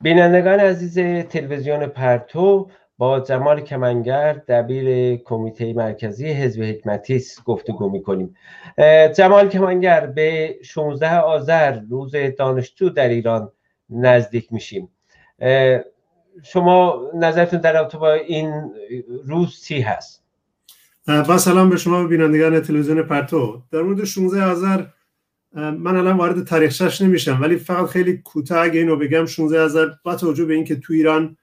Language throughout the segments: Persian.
بینندگان عزیز تلویزیون پرتو با جمال کمنگر دبیر کمیته مرکزی حزب حکمتیس گفتگو می‌کنیم. جمال کمنگر به 16 آذر روز دانشجو در ایران نزدیک میشیم. شما نظرتون در رابطه با این روز چی هست؟ با سلام به شما بینندگان تلویزیون پرتو. در مورد 16 آذر من الان وارد تاریخش نمیشم ولی فقط خیلی کوتاه اگه اینو بگم 16 آذر با توجه به اینکه تو ایران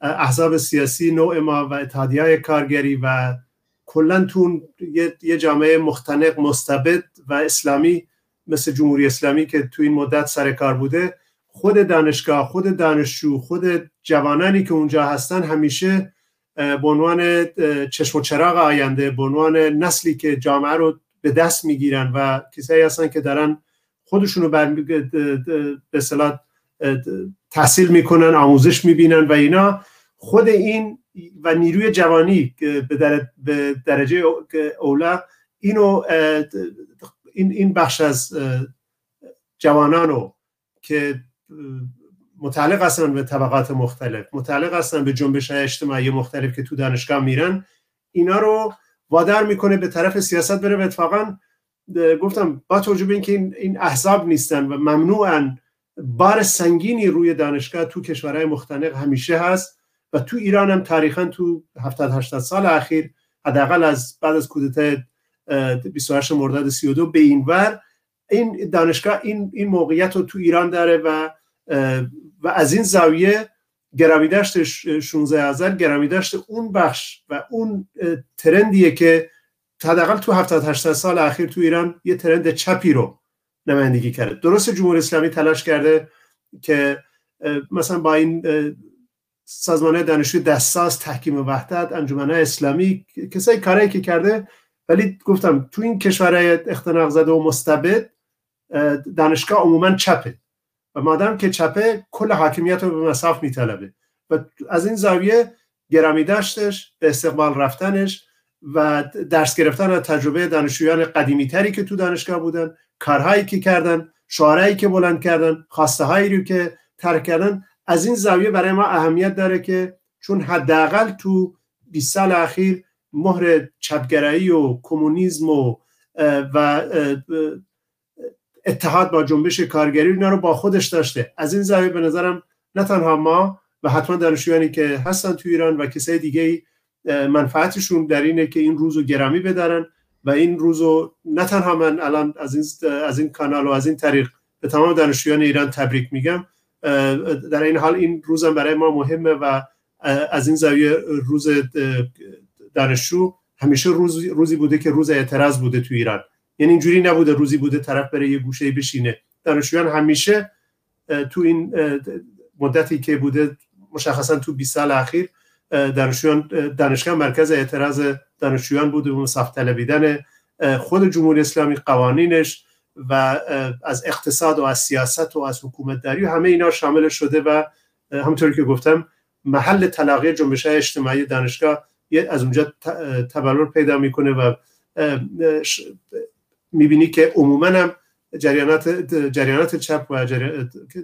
احزاب سیاسی نوع ما و اتحادیه کارگری و کلا تو یه جامعه مختنق مستبد و اسلامی مثل جمهوری اسلامی که تو این مدت سر کار بوده خود دانشگاه خود دانشجو خود جوانانی که اونجا هستن همیشه به عنوان چشم و چراغ آینده به عنوان نسلی که جامعه رو به دست می‌گیرن و کسایی هستن که دارن خودشونو بر به تحصیل می‌کنن آموزش می‌بینن و اینا. خود این و نیروی جوانی به درجه اولا اینو این این بخش از جوانانو که متعلق هستن به طبقات مختلف متعلق هستن به جنبش اجتماعی مختلف که تو دانشگاه میرن اینا رو وادار می‌کنه به طرف سیاست بره و اتفاقا گفتم با توجه به اینکه این, احزاب نیستن و ممنوعن بار سنگینی روی دانشگاه تو کشورهای مختلف همیشه هست و تو ایران هم تاریخا تو 70 80 سال اخیر حداقل از بعد از کودتای 28 مرداد 32 به این ور این دانشگاه این این موقعیت رو تو ایران داره و و از این زاویه گرامی داشت 16 ازر گرامی داشت اون بخش و اون ترندیه که حداقل تو 70 80 سال اخیر تو ایران یه ترند چپی رو نمایندگی کرده. درست جمهوری اسلامی تلاش کرده که مثلا با این سازمان دانشجو دستاز تحکیم وحدت انجمن اسلامی کسایی کاری که کرده. ولی گفتم تو این کشورهای اختناق زده و مستبد دانشگاه عموما چپه. و مادام که چپه کل حاکمیت رو به مساف میطلبه. و از این زاویه گرامی داشتش به استقبال رفتنش و درس گرفتن از تجربه دانشجویان قدیمی تری که تو دانشگاه بودن کارهایی که کردن شعارهایی که بلند کردن خواسته هایی رو که ترک کردن از این زاویه برای ما اهمیت داره که چون حداقل تو 20 سال اخیر مهر چپگرایی و کمونیسم و و اتحاد با جنبش کارگری اینا رو با خودش داشته. از این زاویه به نظرم نه تنها ما و حتما دانشجویانی که هستن تو ایران و کسای دیگه منفعتشون در اینه که این روزو گرامی بدارن و این روزو نه تنها من الان از این از این کانال و از این طریق به تمام دانشجویان ایران تبریک میگم. در این حال این روزم برای ما مهمه و از این زاویه روز دانشجو همیشه روز روزی بوده که روز اعتراض بوده تو ایران. یعنی اینجوری نبوده روزی بوده طرف بره یه گوشه بشینه. دانشجویان همیشه تو این مدتی که بوده مشخصا تو 20 سال اخیر دانشجویان دانشگاه مرکز اعتراض دانشجویان بوده و صف طلبیدن خود جمهوری اسلامی قوانینش و از اقتصاد و از سیاست و از حکومتداری و همه اینا شامل شده و همونطوری که گفتم محل تلاقی جنبش اجتماعی دانشگاه از اونجا تبلور پیدا می‌کنه و می‌بینی که عموما هم جریانات جریانات چپ و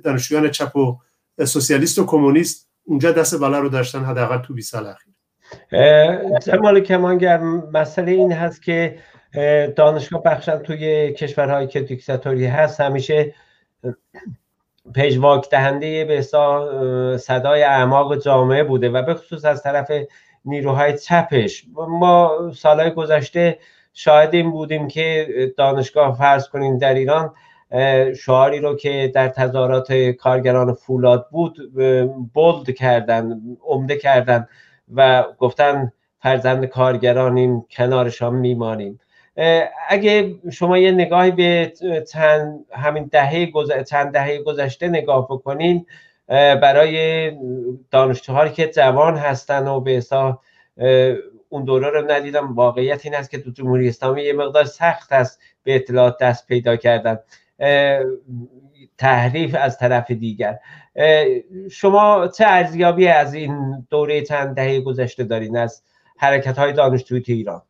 دانشجویان چپ و سوسیالیست و کمونیست اونجا دست بالا رو داشتن حداقل تو 20 سال اخیر. جمال کمانگر مسئله این هست که دانشگاه بخشن توی کشورهایی که دیکتاتوری هست. همیشه پیشواک دهنده به صدای اعماق جامعه بوده و به خصوص از طرف نیروهای چپش. ما سالهای گذشته شاهد این بودیم که دانشگاه فرض کنیم در ایران شعاری رو که در تظاهرات کارگران فولاد بود بولد کردن عمده کردن و گفتن فرزند کارگرانیم کنارشان میمانیم. اگه شما یه نگاهی به چند همین دهه چند دهه گذشته نگاه بکنین برای دانشجوهایی که جوان هستن و به اون دوره رو ندیدم. واقعیت این است که تو جمهوری اسلامی یه مقدار سخت است به اطلاعات دست پیدا کردن. تحریف از طرف دیگر. شما چه ارزیابی از این دوره چند دهه گذشته دارین از حرکت های دانشجوی ایران؟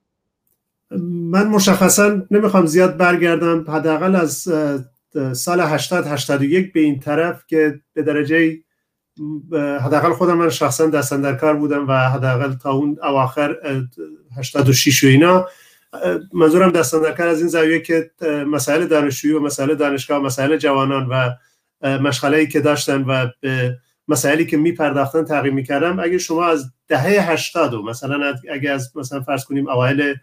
من مشخصا نمی‌خوام زیاد برگردم. حداقل از سال 80 81 به این طرف که به درجه حداقل خودم من شخصا دستن در کار بودم و حداقل تا اون اواخر 86 و اینا منظورم دستن در کار از این زاویه که مسائل دانشجویی و مسائل دانشگاه مسائل جوانان و مشغله که داشتن و به مسائلی که میپرداختن تغییر می‌کردم. اگه شما از دهه 80 و مثلا اگه از مثلا فرض کنیم اوایل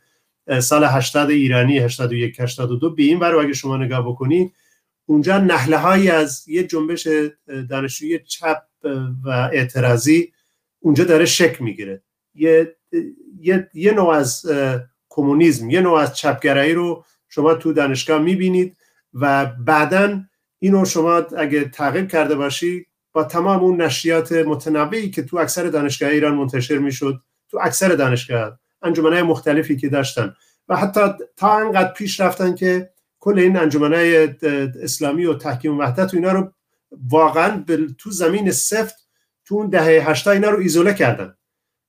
سال 80 ایرانی 81 82 به این برای اگه شما نگاه بکنید اونجا نحله هایی از یه جنبش دانشجویی چپ و اعتراضی اونجا داره شک می‌گیره. یه،, یه،, یه نوع از کمونیسم یه نوع از چپگرایی رو شما تو دانشگاه می‌بینید و بعدا اینو شما اگه تعقیب کرده باشی با تمام اون نشریات متنوعی که تو اکثر دانشگاه ایران منتشر می‌شد تو اکثر دانشگاه انجمنهای مختلفی که داشتن و حتی تا انقدر پیش رفتن که کل این انجمنهای اسلامی و تحکیم وحدت و اینا رو واقعا تو زمین سفت تو اون دهه هشتا اینا رو ایزوله کردن.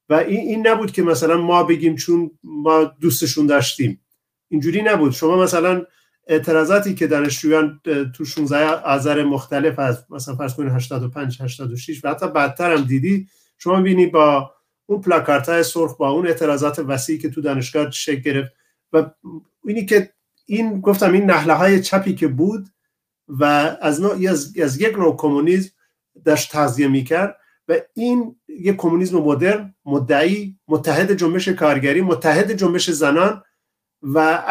و این, نبود که مثلا ما بگیم چون ما دوستشون داشتیم. اینجوری نبود. شما مثلا اعتراضاتی که دانشجویان تو 16 آذر مختلف از مثلا فرض کنید 85 86 و حتی بعدتر هم دیدی شما بینی با اون پلاکارت های سرخ با اون اعتراضات وسیعی که تو دانشگاه شکل گرفت و اینی که این گفتم این نحله های چپی که بود و از, نوع از, از یک نوع کمونیسم داشت تغذیه می‌کرد و این یک کمونیسم مدرن مدعی متحد جنبش کارگری متحد جنبش زنان و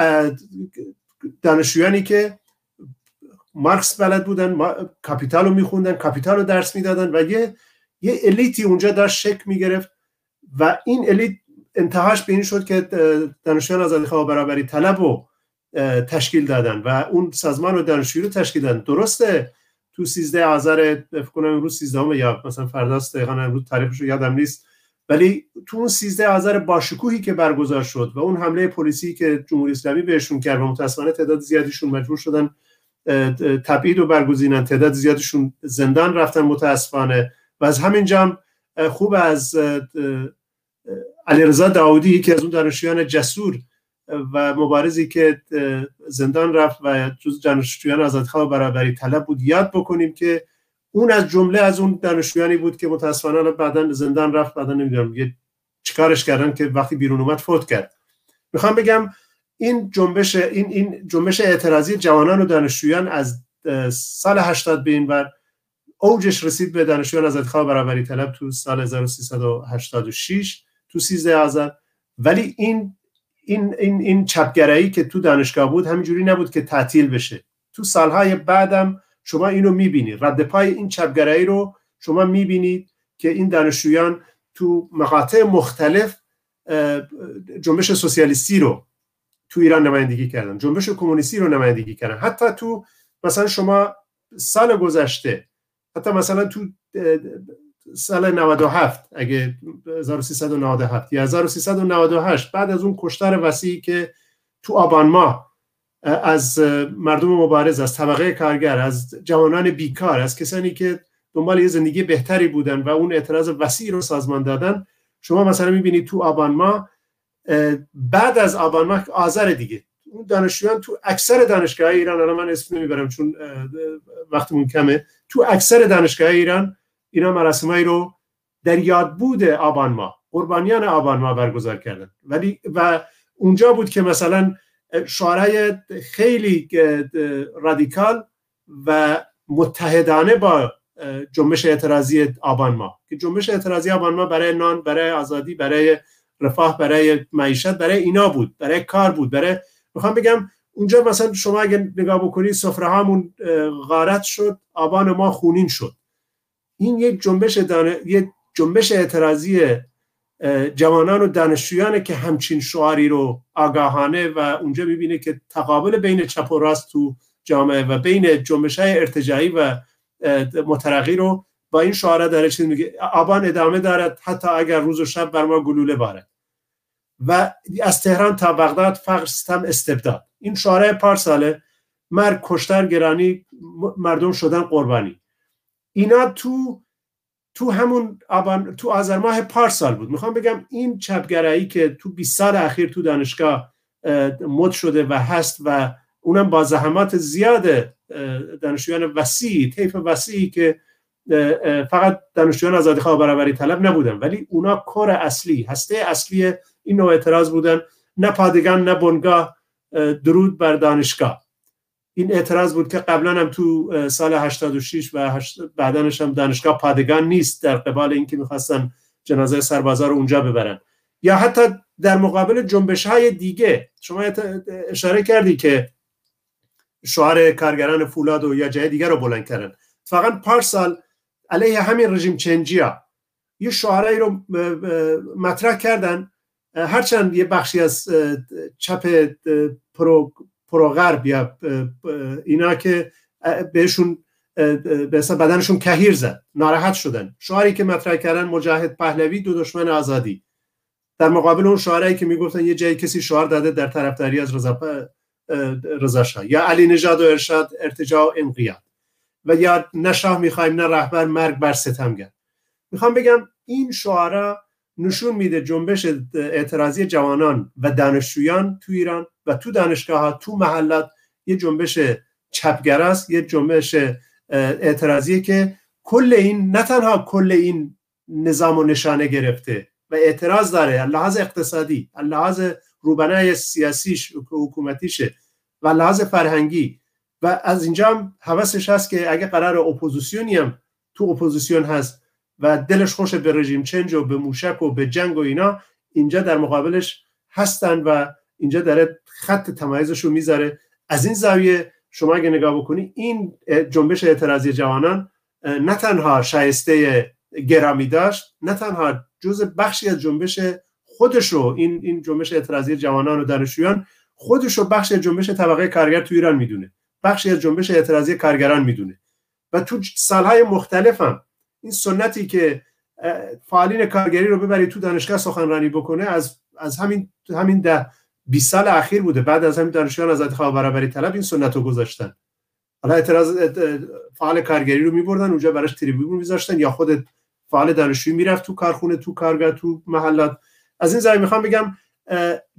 دانشجویانی که مارکس بلد بودن کاپیتال رو میخوندن کاپیتال رو درس می‌دادن و یه یه elite ی اونجا داشت شکل می‌گرفت و این elite انتهاش به این شد که دانشجویان آزادی خواه و برابری طلب رو تشکیل دادن و اون سازمان و دانشجویی رو تشکیل دادن. درسته تو 13 آذر فکر کنم امروز 13 یا مثلا فرداست دقیقاً امروز تاریخش رو یادم نیست ولی تو اون 13 آذر باشکوهی که برگزار شد و اون حمله پلیسی که جمهوری اسلامی بهشون کرد و متاسفانه تعداد زیادیشون مجبور شدن تبعید و برگزینن تعداد زیادشون زندان رفتن متاسفانه و از همین جام خوب از علیرضا داودی که از اون دانشجویان جسور و مبارزی که زندان رفت و جز دانشجویان آزادخواه برابری طلب بود. یاد بکنیم که اون از جمله از اون دانشجویانی بود که متاسفانه بعدا زندان رفت بعدا نمی‌دونم یه چیکارش کردن که وقتی بیرون اومد فوت کرد. می‌خوام بگم این جنبش این این جنبش اعتراضی جوانان و دانشجویان از سال 80 به این ور اوجش رسید به دانشجویان آزادخواه برابری طلب تو سال 1386 تو 13 آذر ولی این این این این چپگرایی که تو دانشگاه بود همینجوری نبود که تعطیل بشه. تو سالهای بعدم شما اینو می‌بینید رد پای این چپگرایی رو شما می‌بینید که این دانشجویان تو مقاطع مختلف جنبش سوسیالیستی رو تو ایران نمایندگی کردن جنبش کمونیستی رو نمایندگی کردن. حتی تو مثلا شما سال گذشته حتی مثلا تو سال 97 اگه 1397 یا 1398 بعد از اون کشتار وسیعی که تو آبان ماه از مردم مبارز از طبقه کارگر از جوانان بیکار از کسانی که دنبال یه زندگی بهتری بودن و اون اعتراض وسیع رو سازمان دادن شما مثلا می‌بینید تو آبان ماه بعد از آبان ماه آذر دیگه. اون دانشجویان تو اکثر دانشگاه ایران الان من اسم نمی‌برم چون وقتمون کمه تو اکثر دانشگاه ایران اینا مراسمایی رو در یاد بود آبان ماه قربانیان آبان ماه برگزار کردن. ولی و اونجا بود که مثلا شعرهای خیلی رادیکال و متحدانه با جنبش اعتراضی آبان ما. که جنبش اعتراضی آبان ما برای نان برای آزادی برای رفاه برای معیشت برای اینا بود برای کار بود برای می‌خوام بگم اونجا مثلا شما اگه نگاه بکنید سفره هامون غارت شد آبان ما خونین شد. این یک جنبش دانه، یک جنبش اعتراضی جوانان و دانشجویانه که همچین شعاری رو آگاهانه و اونجا می‌بینه که تقابل بین چپ و راست تو جامعه و بین جنبش های ارتجاعی و مترقی رو با این شعاره داره چیز میگه آبان ادامه دارد حتی اگر روز و شب بر ما گلوله بارد. و از تهران تا بغداد فقر ستم استبداد. این شعاره پارساله مرگ کشتر گرانی مردم شدن قربانی. اینا تو تو همون آبان تو آذر ماه پارسال بود. می‌خوام بگم این چپگرایی که تو 20 سال اخیر تو دانشگاه مد شده و هست و اونم با زحمات زیاد دانشجویان وسیع طیف وسیعی که فقط دانشجویان آزادی خواه برابری طلب نبودن. ولی اونا کار اصلی هسته اصلی این نوع اعتراض بودن. نه پادگان نه بنگاه درود بر دانشگاه. این اعتراض بود که قبلا هم تو سال 86 و بعدنش هم دانشگاه پادگان نیست در قبال اینکه می‌خواستن جنازه سربازا رو اونجا ببرن. یا حتی در مقابل جنبش های دیگه شما اشاره کردی که شعار کارگران فولاد و یا جای دیگر رو بلند کردن. فقط پارسال علیه همین regime change یا یه شعارهایی رو مطرح کردن. هرچند یه بخشی از چپ pro, pro غرب یا اینا که بهشون به بدنشون کهیر زد ناراحت شدن. شعاری که مطرح کردن مجاهد پهلوی دو دشمن آزادی. در مقابل اون شعاری که می‌گفتن یه جایی کسی شعار داده در طرفداری از رضا رضا شاه. یا علی نژاد و ارشاد ارتجاع و انقیاد. و یا نه شاه می‌خوایم نه رهبر مرگ بر ستمگر می‌خوام بگم این شعارا نشون میده جنبش اعتراضی جوانان و دانشجویان تو ایران و تو دانشگاه ها تو محلات یه جنبش چپگر است یه جنبش اعتراضی که کل این نه تنها کل این نظام و نشانه گرفته و اعتراض داره لحاظ اقتصادی لحاظ روبنای سیاسیش حکومتیشه و لحاظ فرهنگی. و از اینجا هم حواسش هست که اگه قرار اپوزیسیونی هم تو اپوزیسیون هست و دلش خوش به regime change و به موشک و به جنگ و اینا اینجا در مقابلش هستن و اینجا داره خط تمایزش رو می‌ذاره. از این زاویه شما اگه نگاه بکنی این جنبش اعتراضی جوانان نه تنها شایسته گرامی داشت نه تنها جز بخشی از جنبش خودش رو این این جنبش اعتراضی جوانان و دانشجویان خودش رو بخشی از جنبش طبقه کارگر تو ایران می‌دونه. بخشی از جنبش اعتراضی کارگران می‌دونه. و تو سالهای مختلف هم این سنتی که فعالین کارگری رو ببری تو دانشگاه سخنرانی بکنه از از همین همین ده 20 سال اخیر بوده. بعد از همین دانشجویان آزادی خواه برابری طلب این سنت رو گذاشتن. حالا اعتراض فعال کارگری رو میبردن اونجا براش تریبون میذاشتن یا خود فعال دانشجویی می‌رفت تو کارخونه تو کارگاه تو محلات. از این زمین می‌خوام بگم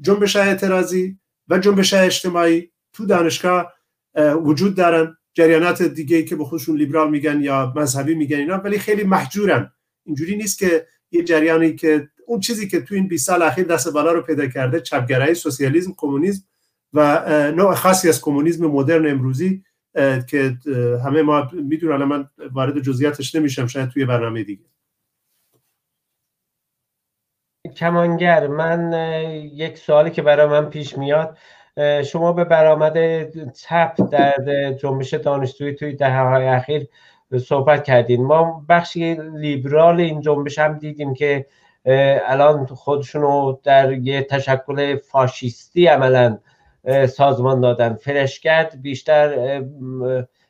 جنبش اعتراضی و جنبش اجتماعی تو دانشگاه وجود دارن. جریانات دیگه که به خودشون لیبرال میگن یا مذهبی میگن اینا ولی خیلی محجورن. اینجوری نیست که یه جریانی که اون چیزی که تو این 20 سال اخیر دست بالا رو پیدا کرده چپگرایی سوسیالیسم کمونیسم و نوع خاصی از کمونیسم مدرن امروزی که همه ما می‌دونن من وارد جزئیاتش نمیشم شاید توی برنامه دیگه. کمانگر من یک سوالی که برای من پیش میاد شما به برآمد چپ در جنبش دانشجویی توی دهه های اخیر صحبت کردین. ما بخشی لیبرال این جنبش هم دیدیم که الان خودشونو در یه تشکل فاشیستی عملا سازمان دادن. فرشگرد بیشتر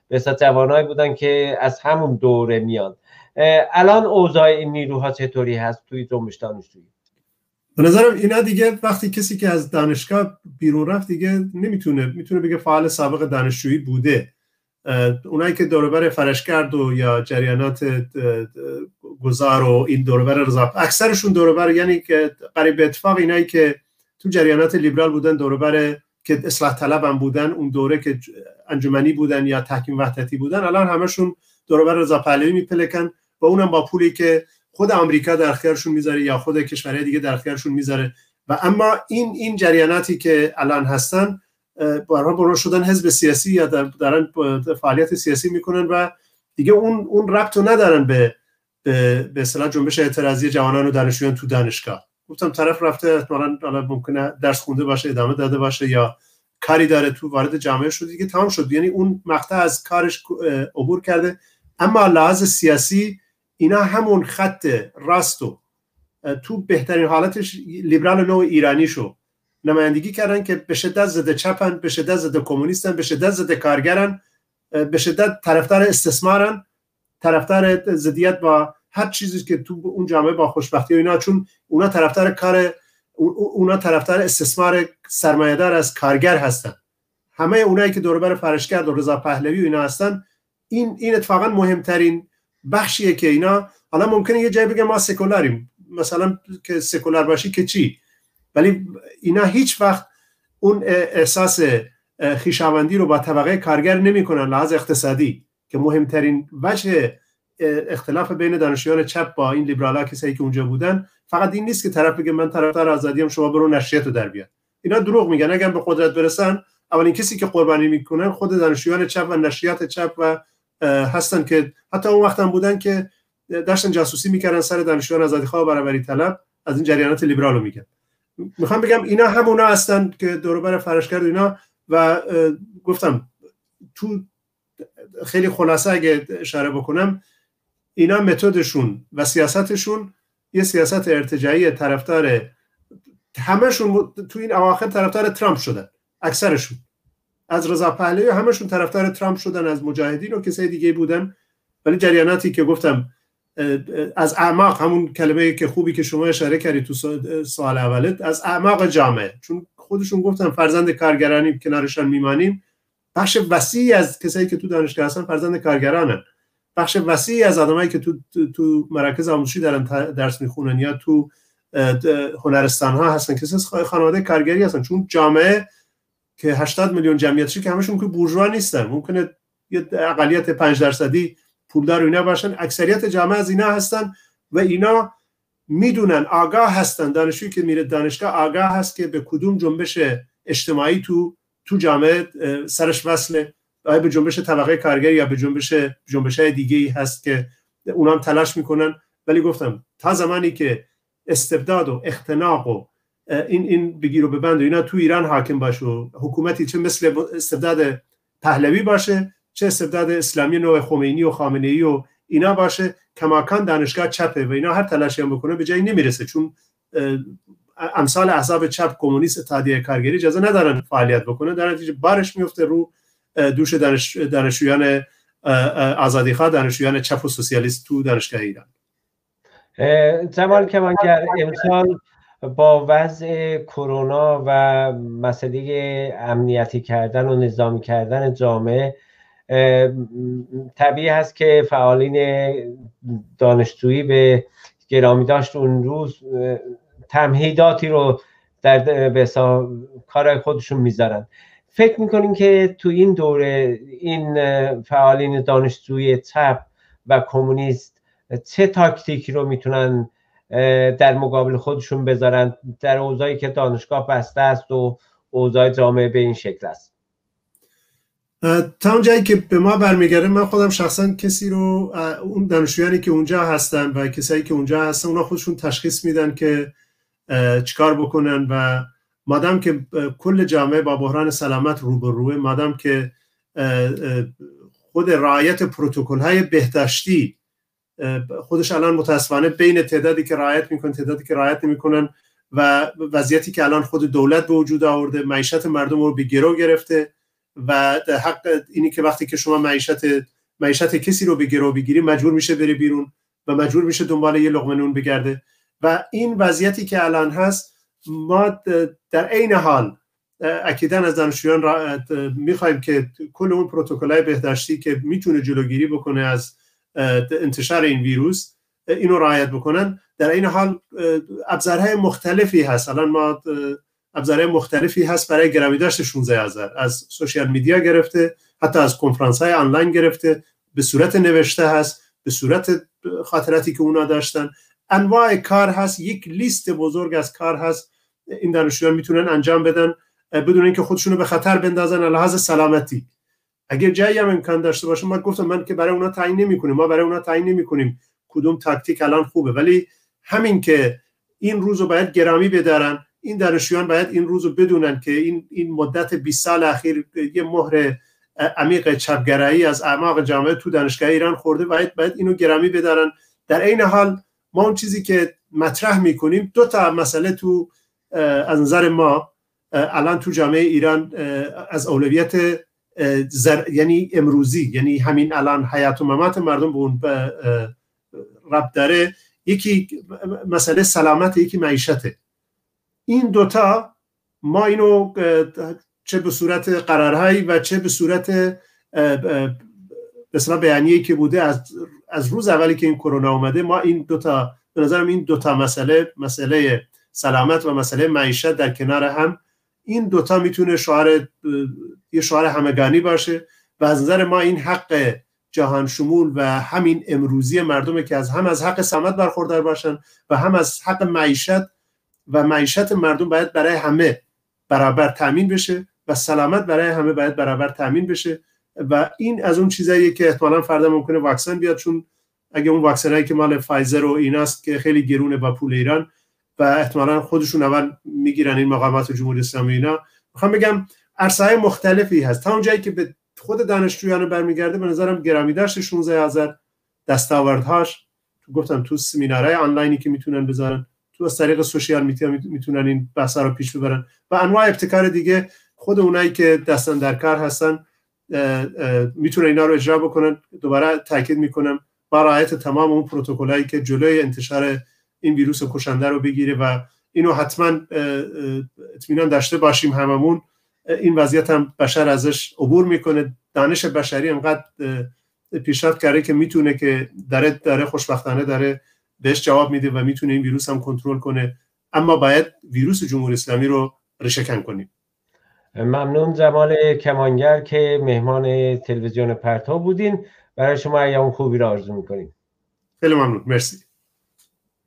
به جوانایی بودن که از همون دوره میان. الان اوضاع این نیروها چطوری هست توی جنبش دانشجویی؟ به نظرم اینا دیگه وقتی کسی که از دانشگاه بیرون رفت دیگه نمی‌تونه می‌تونه بگه فعال سابق دانشجویی بوده. اونایی که دوربر فرشگرد و یا جریانات گذار و این دوربر رضا اکثرشون دوربر یعنی که قریب اتفاق اینایی که تو جریانات لیبرال بودن دوربر که اصلاح طلب هم بودن اون دوره که انجمنی بودن یا تحکیم وحدتی بودن الان همشون دوربر رضا پهلوی میپلکن و اونم با پولی که خود آمریکا در اختیارشون می‌ذاره یا خود کشورهای دیگه در اختیارشون می‌ذاره. و اما این این جریاناتی که الان هستن برها برو شدن حزب سیاسی یا دارن فعالیت سیاسی می‌کنن و دیگه اون اون ربط رو ندارن به به اصطلاح جنبش اعتراضی جوانان و دانشجویان تو دانشگاه. گفتم طرف رفته احتمالاً حالا ممکنه درس خونده باشه ادامه داده باشه یا کاری داره تو وارد جامعه شد دیگه تمام شد. یعنی اون مقطع از کارش عبور کرده. اما لحاظ سیاسی اینا همون خط راستو تو بهترین حالتش لیبرال نوع ایرانی شو نمایندگی کردن که به شدت ضد چپن به شدت ضد کمونیستن به شدت ضد کارگرن به شدت طرفدار استثمارن. طرفدار ضدیت با هر چیزی که تو اون جامعه با خوشبختی و اینا چون اونا طرفدار کار اونا طرفدار استثمار سرمایه‌دار از کارگر هستن. همه اونایی که دوربر فرشگرد و رضا پهلوی و اینا هستن این این اتفاقا مهمترین بخشیه که اینا. حالا ممکنه یه جای بگه ما سکولاریم. مثلا که سکولار باشی که چی؟ ولی اینا هیچ وقت اون احساس خیشاوندی رو با طبقه کارگر نمی‌کنن لحاظ اقتصادی. که مهمترین وجه اختلاف بین دانشجویان چپ با این لیبرال کسایی که اونجا بودن فقط این نیست که طرف بگه من طرفدار آزادی شما برو نشریه در بیاد اینا دروغ میگن. اگر به قدرت برسن اولین کسی که قربانی می‌کنن خود دانشجویان چپ و نشریات چپ و هستن که حتی اون هم بودن که داشتن جاسوسی می‌کردن سر دانشجویان آزادی خواه برابری طلب از این جریانات لیبرال رو میگن. می‌خوام بگم اینا همونا هستن که دور فرش کرد اینا و گفتم تو خیلی خلاصه اگه اشاره بکنم اینا متدشون و سیاستشون یه سیاست ارتجاعی طرفدار همشون تو این اواخر طرفدار ترامپ شدن اکثرشون. از رضا پهلوی همشون طرفدار ترامپ شدن از مجاهدین و کسای دیگه بودن. ولی جریاناتی که گفتم از اعماق همون کلمه که خوبی که شما اشاره کردی تو سوال اولت از اعماق جامعه. چون خودشون گفتن فرزند کارگرانی کنارشان میمانیم. بخش وسیعی از کسایی که تو دانشگاه هستن فرزند کارگرانن. بخش وسیعی از آدمایی که تو تو مراکز آموزشی دارن درس می‌خونن یا تو هنرستان ها هستن کسی از خانواده کارگری هستن. چون جامعه که 80 میلیون جمعیتشی که همشون که بورژوا نیستن. ممکنه یه اقلیت 5 درصدی پولدار اینا باشن. اکثریت جامعه از اینا هستن و اینا می‌دونن آگاه هستن. دانشجویی که میره دانشگاه آگاه هست که به کدوم جنبش اجتماعی تو تو جامعه سرش وصله. آیا به جنبش طبقه کارگر یا به جنبش جنبش های دیگه ای هست که اونام تلاش می‌کنن؟ ولی گفتم تا زمانی که استبداد و اختناق و این این بگیر و ببند و اینا تو ایران حاکم باشه و حکومتی چه مثل استبداد پهلوی باشه چه استبداد اسلامی نوع خمینی و خامنه ای و اینا باشه کماکان دانشگاه چپه و اینا هر تلاشی هم بکنه به جایی نمی‌رسه. چون امثال احزاب چپ کمونیست اتحادیه کارگری اجازه ندارن فعالیت بکنه. در نتیجه بارش میفته رو دوش دانش دانشجویان آزادیخواه دانشجویان چپ و سوسیالیست تو دانشگاه ایران. زمان کمانگر امسال با وضع کرونا و مسئله امنیتی کردن و نظامی کردن جامعه طبیعی هست که فعالین دانشجویی به گرامی داشت اون روز تمهیداتی رو در به کار خودشون می‌ذارن. فکر می‌کنین که تو این دوره این فعالین دانشجوی چپ و کمونیست چه تاکتیکی رو می‌تونن در مقابل خودشون بذارن در اوضاعی که دانشگاه بسته است و اوضاع جامعه به این شکل است؟ تا اون جایی که به ما برمیگرده من خودم شخصا کسی رو اون دانشجویانی که اونجا هستن و کسایی که اونجا هستن اونا خودشون تشخیص میدن که چیکار بکنن و مادم که کل جامعه با بحران سلامت روبروه مادم که خود رعایت پروتکل های بهداشتی خودش الان متاسفانه بین تعدادی که رعایت می‌کنن تعدادی که رعایت نمی‌کنن و وضعیتی که الان خود دولت به وجود آورده معیشت مردم رو به گرو گرفته و حق اینی که وقتی که شما معیشت معیشت کسی رو به گرو بگیری مجبور میشه بره بیرون و مجبور میشه دنبال یه لقمه نون بگرده. و این وضعیتی که الان هست ما در عین حال اکیدن از دانشجویان می‌خوایم که کل اون پروتکل بهداشتی که می‌تونه جلوگیری بکنه از انتشار این ویروس اینو رعایت بکنن. در این حال ابزارهای مختلفی هست. الان ما ابزارهای مختلفی هست برای گرامی داشت 16 هزار. از سوشیال میدیا گرفته حتی از کنفرانس های آنلاین گرفته به صورت نوشته هست به صورت خاطراتی که اونا داشتن. انواع کار هست یک لیست بزرگ از کار هست. این دانشجویان می‌تونن انجام بدن بدون اینکه خودشونو به خطر بندازن لحاظ سلامتی. اگر جایی هم امکان داشته باشه من گفتم من که برای اونا تعیین نمی‌کنیم ما برای اونا تعیین نمی‌کنیم. کدوم تاکتیک الان خوبه؟ ولی همین که این روز رو باید گرامی بدارن این دانشجویان باید این روز رو بدونن که این این مدت 20 سال اخیر یه مهر عمیق چپگرایی از اعماق جامعه تو دانشگاه ایران خورده باید باید اینو گرامی بدارن. در عین حال ما اون چیزی که مطرح می‌کنیم دو تا مسئله تو از نظر ما الان تو جامعه ایران از اولویت یعنی امروزی یعنی همین الان حیات و ممات مردم به اون رب داره. یکی مسئله سلامت یکی معیشته. این دوتا ما اینو چه به صورت قرارهایی و چه به صورت به بیانیه‌ای که بوده از, از روز اولی که این کرونا اومده ما این دوتا به نظرم این دوتا مسئله مسئله سلامت و مسئله معیشت در کنار هم این دوتا می‌تونه شعار یه شعار همگانی باشه و از نظر ما این حق جهان شمول و همین امروزی مردمه که از هم از حق سلامت برخوردار باشن و هم از حق معیشت و معیشت مردم باید برای همه برابر تامین بشه و سلامت برای همه باید برابر تامین بشه. و این از اون چیزاییه که احتمالا فردا ممکنه واکسن بیاد چون اگه اون واکسن که مال فایزر و ایناست که خیلی گرونه با پول ایران و احتمالا خودشون اول می‌گیرن این مقامات جمهوری اسلامی اینا. می‌خوام بگم عرصه مختلفی هست. تا اونجایی که به خود دانشجویان برمیگرده به نظرم گرامی داشت 16 هزار دستاوردهاش. تو گفتم تو سمینارهای آنلاینی که می‌تونن بذارن تو از طریق سوشیال میدیا می‌تونن این بحث رو پیش ببرن. و انواع ابتکار دیگه خود اونایی که دستن در کار هستن می‌تونن اینا رو اجرا بکنن دوباره تاکید می‌کنم با رعایت تمام اون پروتکلایی که جلوی انتشار این ویروس کشنده رو بگیره و اینو حتما اطمینان داشته باشیم هممون. این وضعیت هم بشر ازش عبور می‌کنه. دانش بشری انقدر پیشرفت کرده که می‌تونه که داره داره خوشبختانه داره بهش جواب میده و می‌تونه این ویروس هم کنترل کنه. اما باید ویروس جمهوری اسلامی رو رشکن کنیم. ممنون جمال کمانگر که مهمان تلویزیون پرتو بودین. برای شما ایام خوبی را آرزو می‌کنیم. خیلی ممنون. مرسی.